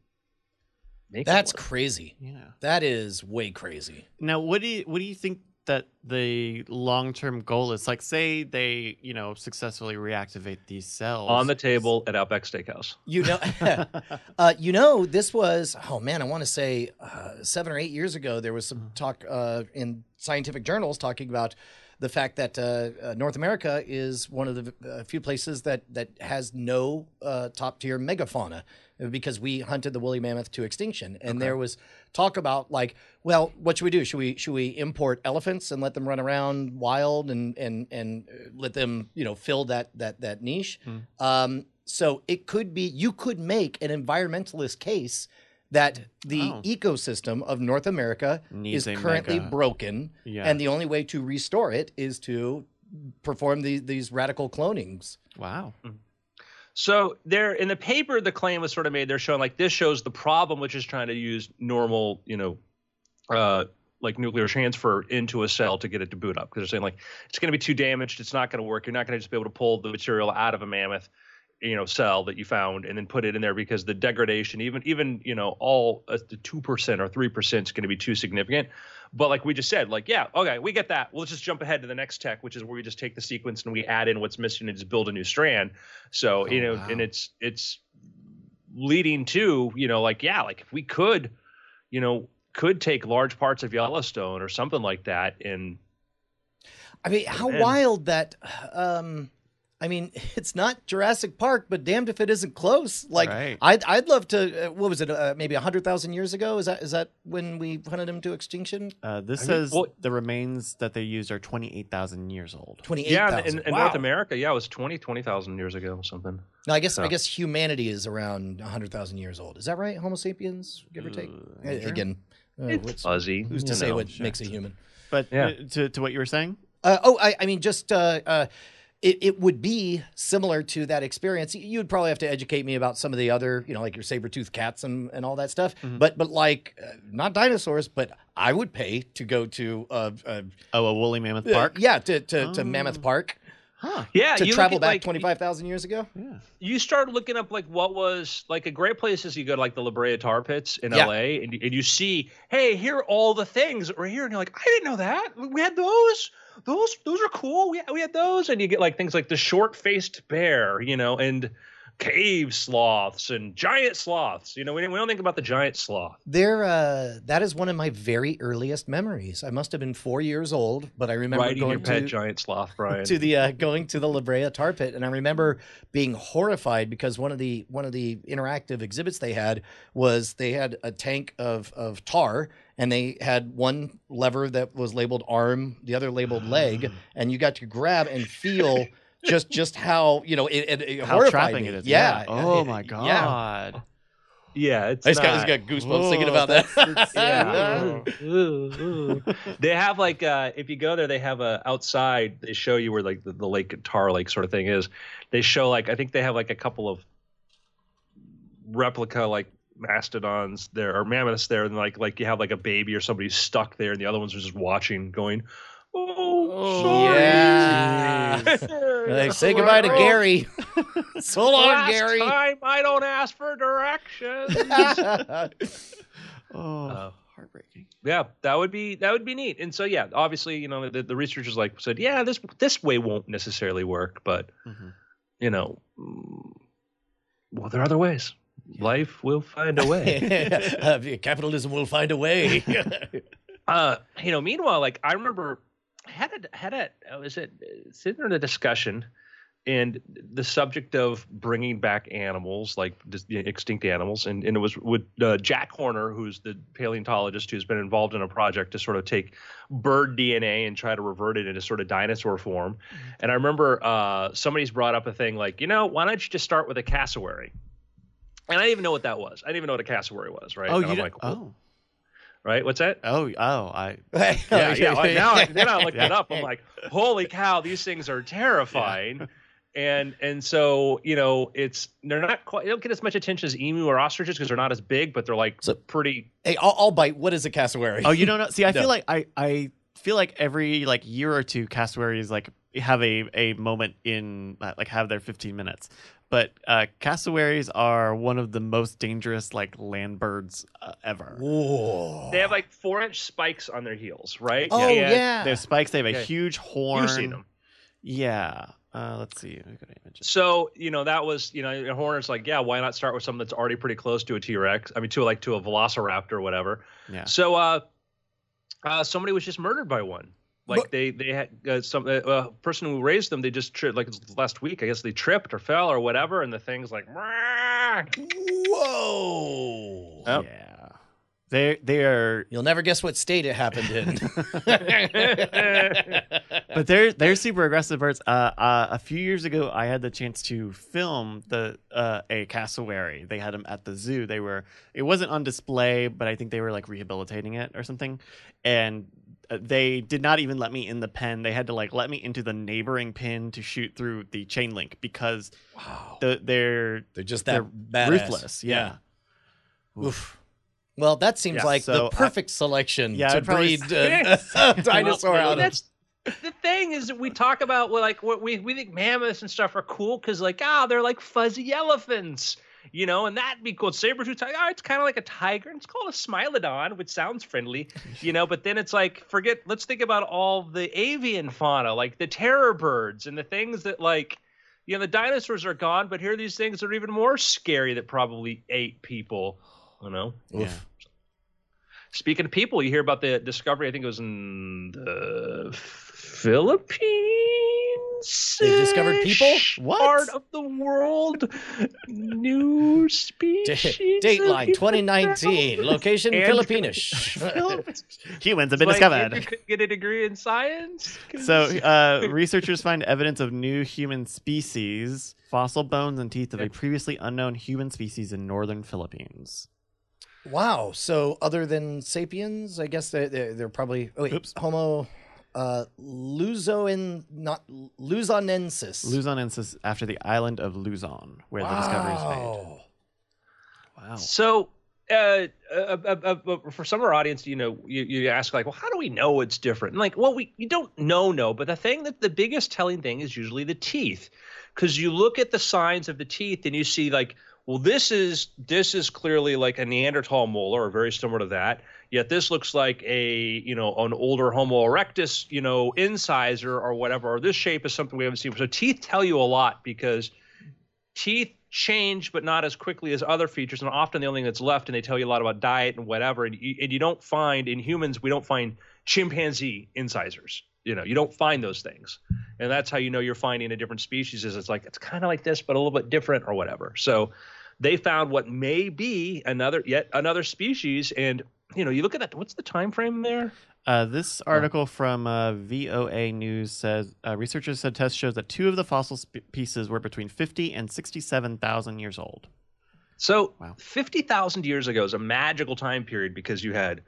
make That's work. crazy. Yeah. That is way crazy. Now, what do you what do you think that the long term goal is? Like, say they you know successfully reactivate these cells on the table at Outback Steakhouse You know, uh, you know, this was oh man, I want to say uh, seven or eight years ago. There was some talk uh, in scientific journals talking about the fact that uh, uh, North America is one of the uh, few places that that has no uh, top tier megafauna because we hunted the woolly mammoth to extinction, and there was talk about like, well, what should we do? Should we should we import elephants and let them run around wild and and and uh, let them you know fill that that that niche? Um, so it could be you could make an environmentalist case that the Oh. ecosystem of North America Needs is currently mega- broken, Yeah. and the only way to restore it is to perform these these radical clonings. Wow. So there in the paper, the claim was sort of made. They're showing like this shows the problem, which is trying to use normal, you know, uh, like nuclear transfer into a cell to get it to boot up. Because they're saying like it's going to be too damaged. It's not going to work. You're not going to just be able to pull the material out of a mammoth, you know, cell that you found and then put it in there because the degradation, even even you know, all uh, the two percent or three percent is going to be too significant. But like we just said, like yeah, okay, we get that. Well, let's just jump ahead to the next tech, which is where we just take the sequence and we add in what's missing and just build a new strand. So you know, wow. and it's it's leading to you know like yeah, like if we could, you know, could take large parts of Yellowstone or something like that and I mean, how Man. wild that. Um, I mean, it's not Jurassic Park, but damned if it isn't close. Like, Right. I'd I'd love to. Uh, what was it? Uh, maybe hundred thousand years ago? Is that is that when we hunted him to extinction? Uh, this I mean, well- the remains that they used are twenty eight thousand years old. Twenty eight yeah, thousand. in, in North America, yeah, it was 20, 20,000 years ago or something. No, I guess I guess humanity is around hundred thousand years old. Is that right? Homo sapiens, give or take. Uh, Uh, Again, uh, It's what's- fuzzy. who's to you say know. what makes a human? But Yeah. uh, to to what you were saying, Uh, oh, I, I mean, just uh, uh, it, it would be similar to that experience. You would probably have to educate me about some of the other, you know, like your saber tooth cats and, and all that stuff. But but like uh, not dinosaurs, but I would pay to go to uh, uh, oh, a woolly mammoth uh, park. yeah, to to, to Mammoth Oh. Park Huh. Yeah, to travel back like, twenty five thousand years ago. Yeah. You start looking up like what was like a great place is you go to like the La Brea Tar Pits in Yeah. LA and, you- and you see, hey, here are all the things that were here, and you're like, I didn't know that. We had those. Those those are cool. We we had those, and you get like things like the short faced bear, you know, and cave sloths and giant sloths. You know, we, we don't think about the giant sloth. There, uh, that is one of my very earliest memories. I must have been four years old, but I remember Riding going your pet to giant sloth, Brian. to the uh, going to the La Brea tar pit, and I remember being horrified because one of the one of the interactive exhibits they had was they had a tank of of tar, and they had one lever that was labeled arm, the other labeled leg, and you got to grab and feel. Just, just how you know it, it, it How horrified trapping me. it is. Yeah. Oh it- my god. yeah, it's I just, got, I just got goosebumps thinking about that. that's- that's- Yeah. Ooh, ooh. they have like uh if you go there they have a outside they show you where like the, the lake tar lake sort of thing is they show like i think they have like a couple of replica like mastodons there or mammoths there, and like like you have like a baby or somebody stuck there, and the other ones are just watching, going, "Oh, Oh, yeah. Like, say goodbye to Gary. so long, Last Gary. time I don't ask for directions. Oh, Uh, heartbreaking. yeah, that would be that would be neat. And so yeah, obviously, you know, the, the researchers like said, yeah, this this way won't necessarily work, but Mhm. you know, mm, well, there are other ways. Life will find a way. Uh, capitalism will find a way. uh, you know, meanwhile, like I remember I had a had a was it uh, sitting in a discussion, and the subject of bringing back animals, like extinct animals, and, and it was with uh, Jack Horner, who's the paleontologist who's been involved in a project to sort of take bird DNA and try to revert it into sort of dinosaur form. And I remember uh, somebody's brought up a thing like, you know, why don't you just start with a cassowary? And I didn't even know what that was. I didn't even know what a cassowary was, right? Oh, and you I'm like, oh, right? What's that? oh, oh, I. yeah, yeah. Like, now I, then I looked Yeah. it up. I'm like, holy cow, these things are terrifying. And and so you know, it's they're not quite. They don't get as much attention as emu or ostriches because they're not as big, but they're like So- pretty. hey, I'll, I'll bite. What is a cassowary? Oh, you don't know? See, I No. feel like I, I feel like every like year or two, cassowary is like have a a moment in uh, like have their 15 minutes. But uh, cassowaries are one of the most dangerous like land birds uh, ever. Whoa. They have like four inch spikes on their heels, right? Oh And yeah. They have spikes. They have a Yeah. huge horn. You've seen them. Yeah. Uh, let's see. We've got images. So you know that was you know and Horner's like yeah why not start with something that's already pretty close to a T Rex I mean to like to a Velociraptor or whatever Yeah. So uh, uh, somebody was just murdered by one. Like But- they they had uh, some uh, uh, person who raised them. They just tripped. Like last week, I guess they tripped or fell or whatever, and the thing's like. "Meow." Whoa. Oh. Yeah. They they are You'll never guess what state it happened in. but they're they're super aggressive birds. Uh, uh, a few years ago, I had the chance to film the uh, a cassowary. They had them at the zoo. They were it wasn't on display, but I think they were like rehabilitating it or something. And they did not even let me in the pen. They had to like let me into the neighboring pen to shoot through the chain link because wow. the they're They're just they're that badass. ruthless. Yeah. Oof. Well, that seems Yeah, like so the I- perfect selection Yeah, to breed say- uh, a dinosaur Well, out of. that's the thing is that we talk about well, like what we we think mammoths and stuff are cool because like ah they're like fuzzy elephants. You know, and that'd be cool. Saber-tooth tiger, oh, it's kind of like a tiger. and It's called a smilodon, which sounds friendly, you know. But then it's like, forget. Let's think about all the avian fauna, like the terror birds and the things that, like, you know, the dinosaurs are gone, but here are these things that are even more scary that probably ate people. You know. Yeah. Speaking of people, you hear about the discovery. I think it was in the Philippines. They discovered people? What? Part of the world. New species. Da- Dateline 2019. Location And- Philippines. Humans have been Like, discovered. Andrew couldn't get a degree in science. So, uh, researchers find evidence of new human species, fossil bones and teeth of a previously unknown human species in northern Philippines. wow. So other than sapiens, I guess they're, they're, they're probably oh, wait, Oops. Homo uh, Luzoin, not Luzonensis. Luzonensis after the island of Luzon, where the discovery is made. Wow. Wow. So, uh, uh, uh, uh, uh, for some of our audience, you know, you, you ask like, well, how do we know it's different? And like, well, we you don't know, no, but the thing that the biggest telling thing is usually the teeth, because you look at the signs of the teeth and you see like, well, this is this is clearly like a Neanderthal molar or very similar to that. Yet this looks like a you know an older Homo erectus, you know, incisor or whatever. Or this shape is something we haven't seen. So teeth tell you a lot because teeth change, but not as quickly as other features, and often the only thing that's left. And they tell you a lot about diet and whatever. And you, and you don't find in humans, we don't find chimpanzee incisors. You know, you don't find those things, and that's how you know you're finding a different species. Is it's like it's kind of like this, but a little bit different or whatever. So they found what may be another yet another species, and you know, you look at that. What's the time frame there? Uh, this article from uh, VOA News says uh, researchers said tests shows that two of the fossil sp- pieces were between 50 and 67,000 years old. So Wow. 50,000 years ago is a magical time period because you had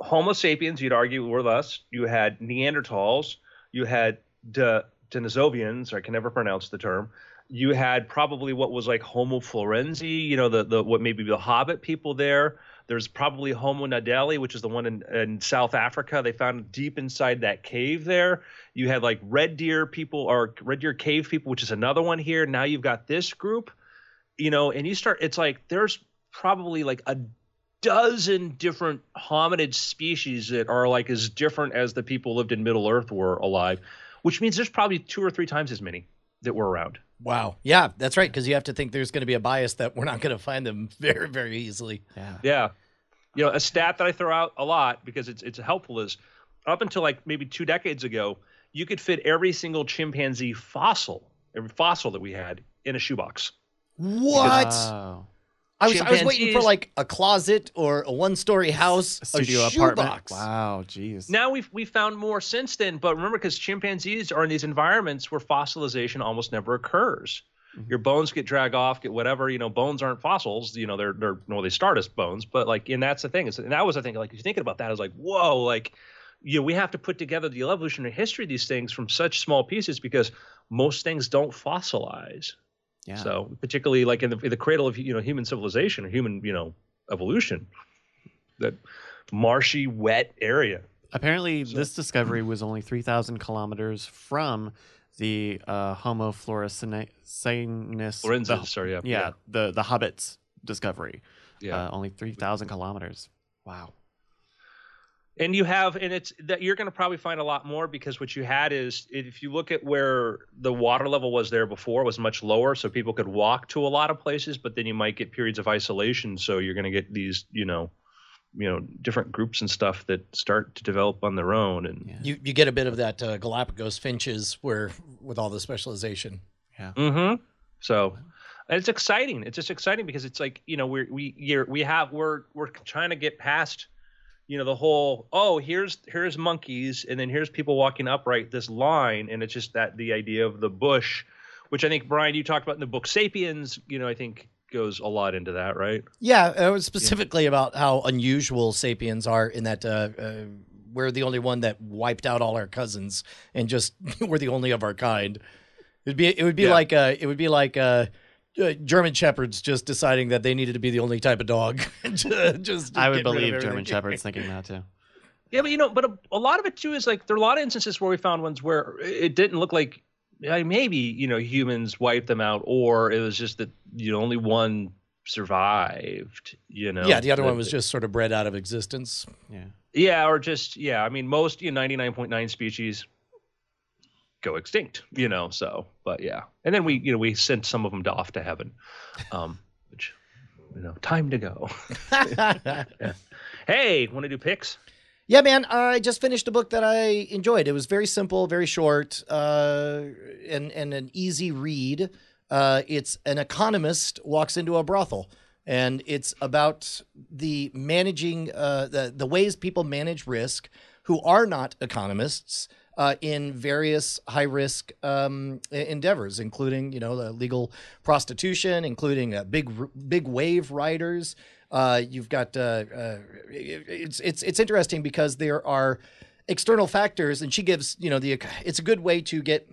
Homo sapiens, you'd argue, were us. You had Neanderthals. You had De Denisovians. I can never pronounce the term. You had probably what was like Homo florenzi, you know, the the what maybe the Hobbit people there. There's probably Homo nadeli, which is the one in, in South Africa. They found deep inside that cave there. You had like red deer people or red deer cave people, which is another one here. Now you've got this group, you know, and you start. It's like there's probably like a dozen different hominid species that are like as different as the people lived in Middle Earth were alive, which means there's probably two or three times as many that were around. Wow. Yeah, that's right. Because you have to think there's going to be a bias that we're not going to find them very, very easily. Yeah. Yeah. You know, a stat that I throw out a lot because it's it's helpful is up until like maybe two decades ago, you could fit every single chimpanzee fossil, every fossil that we had in a shoebox. What? Wow. I was I was waiting for like a closet or a one story house, A studio a apartment. shoebox. Wow. Jeez. Now we've we found more since then, but remember, because chimpanzees are in these environments where fossilization almost never occurs. Mm-hmm. Your bones get dragged off, get whatever. You know, bones aren't fossils. You know, they're they're no, they start as bones, but like, and that's the thing. Is and that was the thing. Like, if you're thinking about that, I was like, whoa, like, you know, we have to put together the evolutionary history of these things from such small pieces because most things don't fossilize. Yeah. So particularly like in the, in the cradle of you know human civilization or human you know evolution, that marshy, wet area. Apparently, this discovery was only 3,000 kilometers from the uh, Homo florescenus. Florensis, the- sorry, yeah, yeah, the the Hobbits discovery. Yeah. Uh, only 3,000 kilometers. Wow. And you have and it's that you're going to probably find a lot more because what you had is if you look at where the water level was there before it was much lower so people could walk to a lot of places but then you might get periods of isolation so you're going to get these you know you know different groups and stuff that start to develop on their own and Yeah. You you get a bit of that uh, Galapagos finches where with all the specialization. Yeah. Mm-hmm. So it's exciting. It's just exciting because it's like you know we're we you're, we have we're we're trying to get past you know the whole oh here's here's monkeys and then here's people walking upright this line and it's just that the idea of the bush, which I think Brian you talked about in the book Sapiens. You know I think goes a lot into that right. Yeah, it was specifically about how unusual sapiens are in that uh, uh, we're the only one that wiped out all our cousins and just we're the only of our kind. It'd be it would be Yeah. like uh, it would be like uh, German shepherds just deciding that they needed to be the only type of dog. just I would get rid of believe. German Shepherds thinking that too. Yeah, but you know, but a, a lot of it too is like there are a lot of instances where we found ones where it didn't look like maybe you know humans wiped them out, or it was just that you know only one survived. You know, Yeah, the other That- one was just sort of bred out of existence. Yeah. yeah, or just yeah. I mean, most you know, ninety nine point nine species go extinct. You know, so but yeah, and then we you know we sent some of them to off to heaven, um, which you know, time to go. hey, want to do picks? Yeah, man, I just finished a book that I enjoyed. It was very simple, very short, uh, and and an easy read. Uh, it's an economist walks into a brothel, and it's about the managing uh, the the ways people manage risk who are not economists uh, in various high risk um, endeavors, including you know the legal prostitution, including uh, big big wave riders. Uh, you've got uh, uh, it's it's it's interesting because there are external factors, and she gives you know the it's a good way to get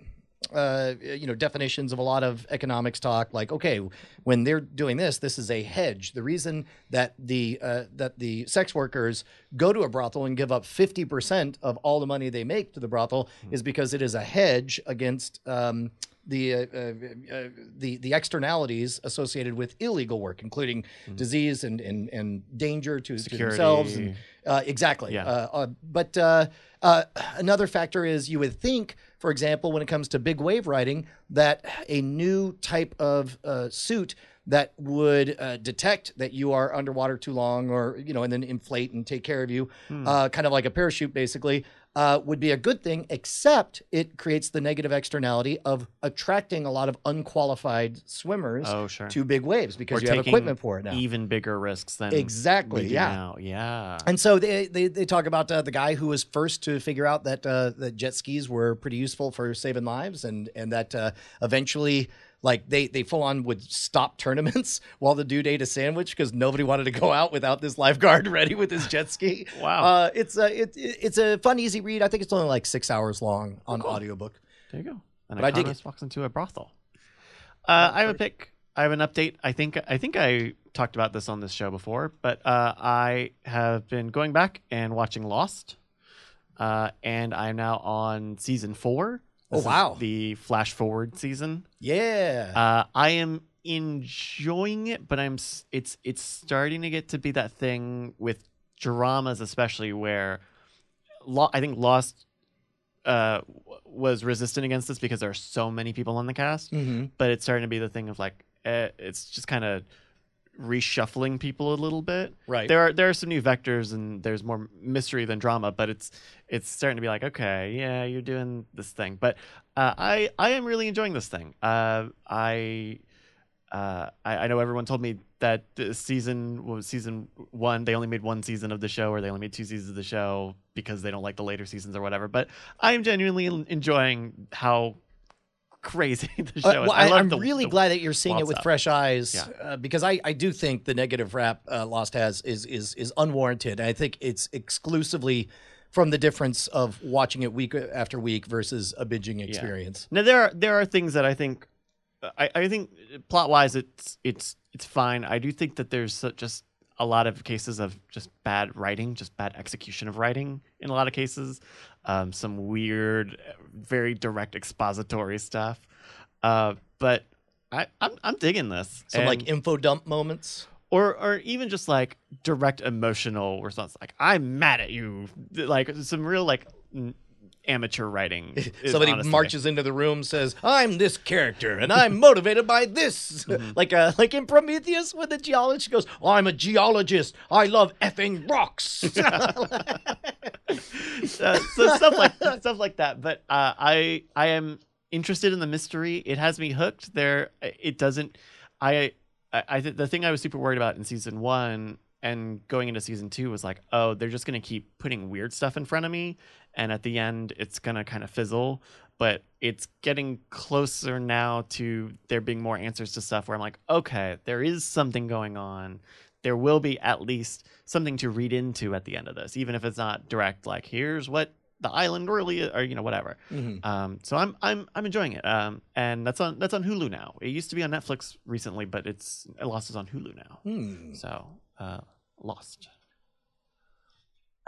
uh, you know definitions of a lot of economics talk. Like okay, when they're doing this, this is a hedge. The reason that the uh, that the sex workers go to a brothel and give up fifty percent of all the money they make to the brothel is because it is a hedge against. Um, the, uh, uh, uh, the the externalities associated with illegal work, including disease and, and, and danger to, to themselves. And, uh, exactly. Yeah. Uh, uh, but uh, uh, another factor is you would think, for example, when it comes to big wave riding, that a new type of uh, suit that would uh, detect that you are underwater too long, or you know, and then inflate and take care of you, uh, kind of like a parachute, basically. Uh, would be a good thing, except it creates the negative externality of attracting a lot of unqualified swimmers Oh, sure. to big waves because We're you have equipment for it now. Even bigger risks than Exactly, yeah. now. Yeah. And so they they, they talk about uh, the guy who was first to figure out that uh, that jet skis were pretty useful for saving lives, and and that uh, eventually. Like they, they full on would stop tournaments while the dude ate a sandwich because nobody wanted to go out without this lifeguard ready with his jet ski. Wow. Uh, it's a it, it's a fun easy read. I think it's only like six hours long on audiobook. There you go. an But I dig walks into a brothel. Uh, I have a pick. I have an update. I think I think I talked about this on this show before, but uh, I have been going back and watching Lost, uh, and I'm now on season four. Oh, This is wow. the flash forward season. Yeah. Uh, I am enjoying it, but I'm it's it's starting to get to be that thing with dramas, especially where Lo- I think Lost uh, was resistant against this because there are so many people on the cast, hmm but it's starting to be the thing of like eh, it's just kind of reshuffling people a little bit. Right. There are there are some new vectors and there's more mystery than drama, but it's it's starting to be like okay, yeah, you're doing this thing, but uh, I I am really enjoying this thing. Uh, I. Uh, I, I know everyone told me that the season was season one. They only made one season of the show, or they only made two seasons of the show because they don't like the later seasons or whatever. But I am genuinely enjoying how crazy the Uh, show is. well, I am really the- glad that you're seeing it with stuff. fresh eyes, Yeah. uh, because I, I do think the negative rap uh, Lost has is is is unwarranted. I think it's exclusively from the difference of watching it week after week versus a binging experience. Now there are there are things that I think I, I think plot wise it's it's it's fine. I do think that there's just a lot of cases of just bad writing, just bad execution of writing in a lot of cases. Um, some weird, very direct expository stuff. Uh, but I, I'm I'm digging this. Some And- like info dump moments. or or even just like direct emotional response like i'm mad at you like some real like amateur writing is Somebody honestly- marches into the room, says, "I'm this character, and I'm motivated by this." Mm-hmm. like uh, like in Prometheus, when the geologist goes, "I'm a geologist. I love effing rocks." uh, so stuff like stuff like that but uh, i i am interested in the mystery it has me hooked there it doesn't i i, I th- the thing i was super worried about in season one and going into season two was like oh they're just going to keep putting weird stuff in front of me and at the end it's going to kind of fizzle but it's getting closer now to there being more answers to stuff where i'm like okay there is something going on there will be at least something to read into at the end of this, even if it's not direct. Like, here's what the island really, is, or you know, whatever. Mhm. Um, so I'm I'm I'm enjoying it. Um, and that's on that's on Hulu now. It used to be on Netflix recently, but it's it Lost is on Hulu now. Hmm. So uh, Lost.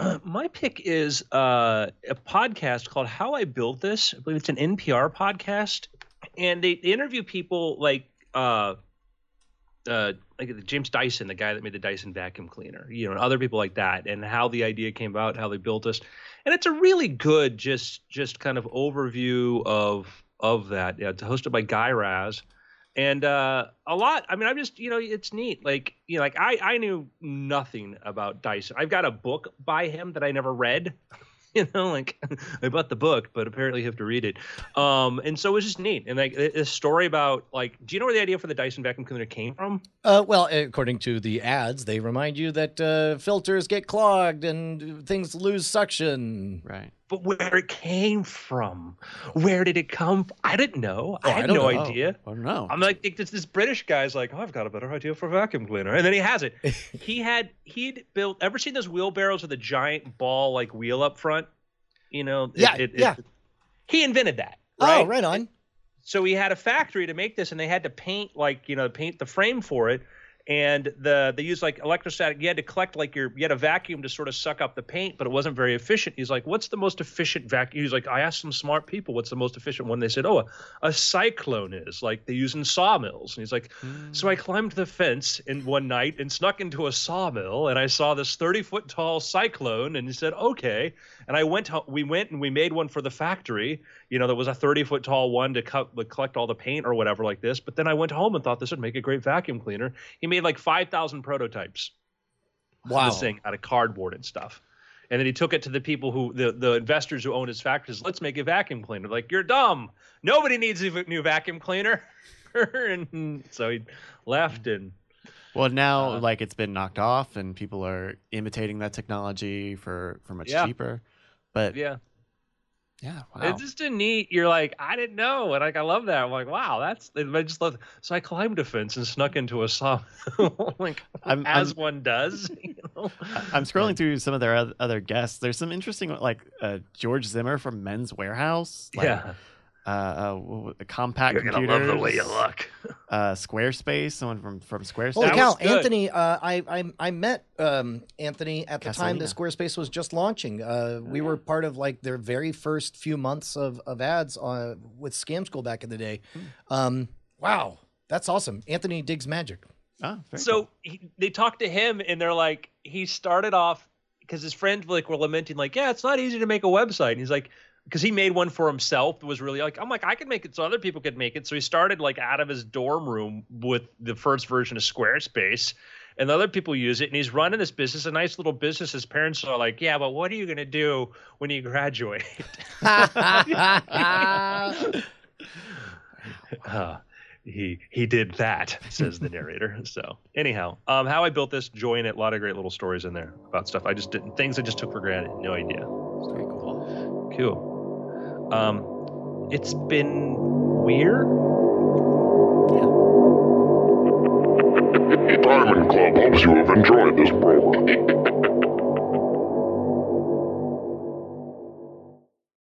My pick is uh, a podcast called How I Built This. I believe it's an NPR podcast, and they, they interview people like uh, uh, like James Dyson, the guy that made the Dyson vacuum cleaner, you know, and other people like that, and how the idea came about, how they built this, and it's a really good just just kind of overview of of that. Yeah, it's hosted by Guy Raz and uh, a lot. I mean, I'm just you know, it's neat. Like you know, like I I knew nothing about Dyson. I've got a book by him that I never read. You know, like I bought the book, but apparently you have to read it. Um, and so it was just neat. And like a a story about like, do you know where the idea for the Dyson vacuum cleaner came from? Uh, well, according to the ads, they remind you that uh, filters get clogged and things lose suction. Right. But where it came from? Where did it come? From? I didn't know. Oh, I I had don't no know. idea. I don't know. I'm like, this, this British guy's like, oh, I've got a better idea for a vacuum cleaner, and then he has it. he had he'd built. Ever seen those wheelbarrows with a giant ball like wheel up front? You know, it- Yeah, it- it- yeah. he invented that. Oh, right? Oh, right on. So he had a factory to make this, and they had to paint like you know paint the frame for it. And the they used like electrostatic. You had to collect like your you had a vacuum to sort of suck up the paint, but it wasn't very efficient. He's like, "What's the most efficient vacuum?" He's like, "I asked some smart people, what's the most efficient one?" They said, "Oh, a, a cyclone is like they use in sawmills." And he's like, "So I hmm. climbed the fence in one night and snuck into a sawmill, and I saw this thirty foot tall cyclone." And he said, "Okay." And I went. ho- We went and we made one for the factory. You know, that was a thirty foot tall one to cut, to collect all the paint or whatever like this. But then I went home and thought this would make a great vacuum cleaner. He made like five thousand prototypes of Wow. this thing out of cardboard and stuff. And then he took it to the people who, the, the investors who own his factories. Let's make a vacuum cleaner. Like you're dumb. Nobody needs a new vacuum cleaner. and so he left and Well, now Uh, like it's been knocked off, and people are imitating that technology for for much Yeah. cheaper. But yeah, yeah, wow. it's just a neat. You're like, I didn't know, and like I love that. I'm like, wow, that's. I just love. So I climbed a fence and snuck into a saw, like I'm- as I'm- one does. You know? I'm scrolling through some of their other guests. There's some interesting, like uh, George Zimmer from Men's Wearhouse. Like, yeah, uh, uh, what compact You're gonna love the way you look. Uh, Squarespace, someone from from Squarespace. Holy cow. Anthony! Uh, I, I I met um, Anthony at the time that Squarespace was just launching. Uh, we were part of like their very first few months of, of ads uh, with Scam School back in the day. Um, wow, that's awesome. Anthony digs magic. Oh, very so cool. he, they talked to him and they're like he started off because his friends like were lamenting like yeah it's not easy to make a website and he's like because he made one for himself that was really like i'm like i could make it so other people could make it. So he started like out of his dorm room with the first version of squarespace and other people use it and he's running this business a nice little business. His parents are like yeah but what are you going to do when you graduate? Uh, he he did that says the narrator. So anyhow um how i built this join it a lot of great little stories in there about stuff. I just didn't things i just took for granted no idea. Very cool. cool um it's been weird Diamond Club hopes you have enjoyed this program.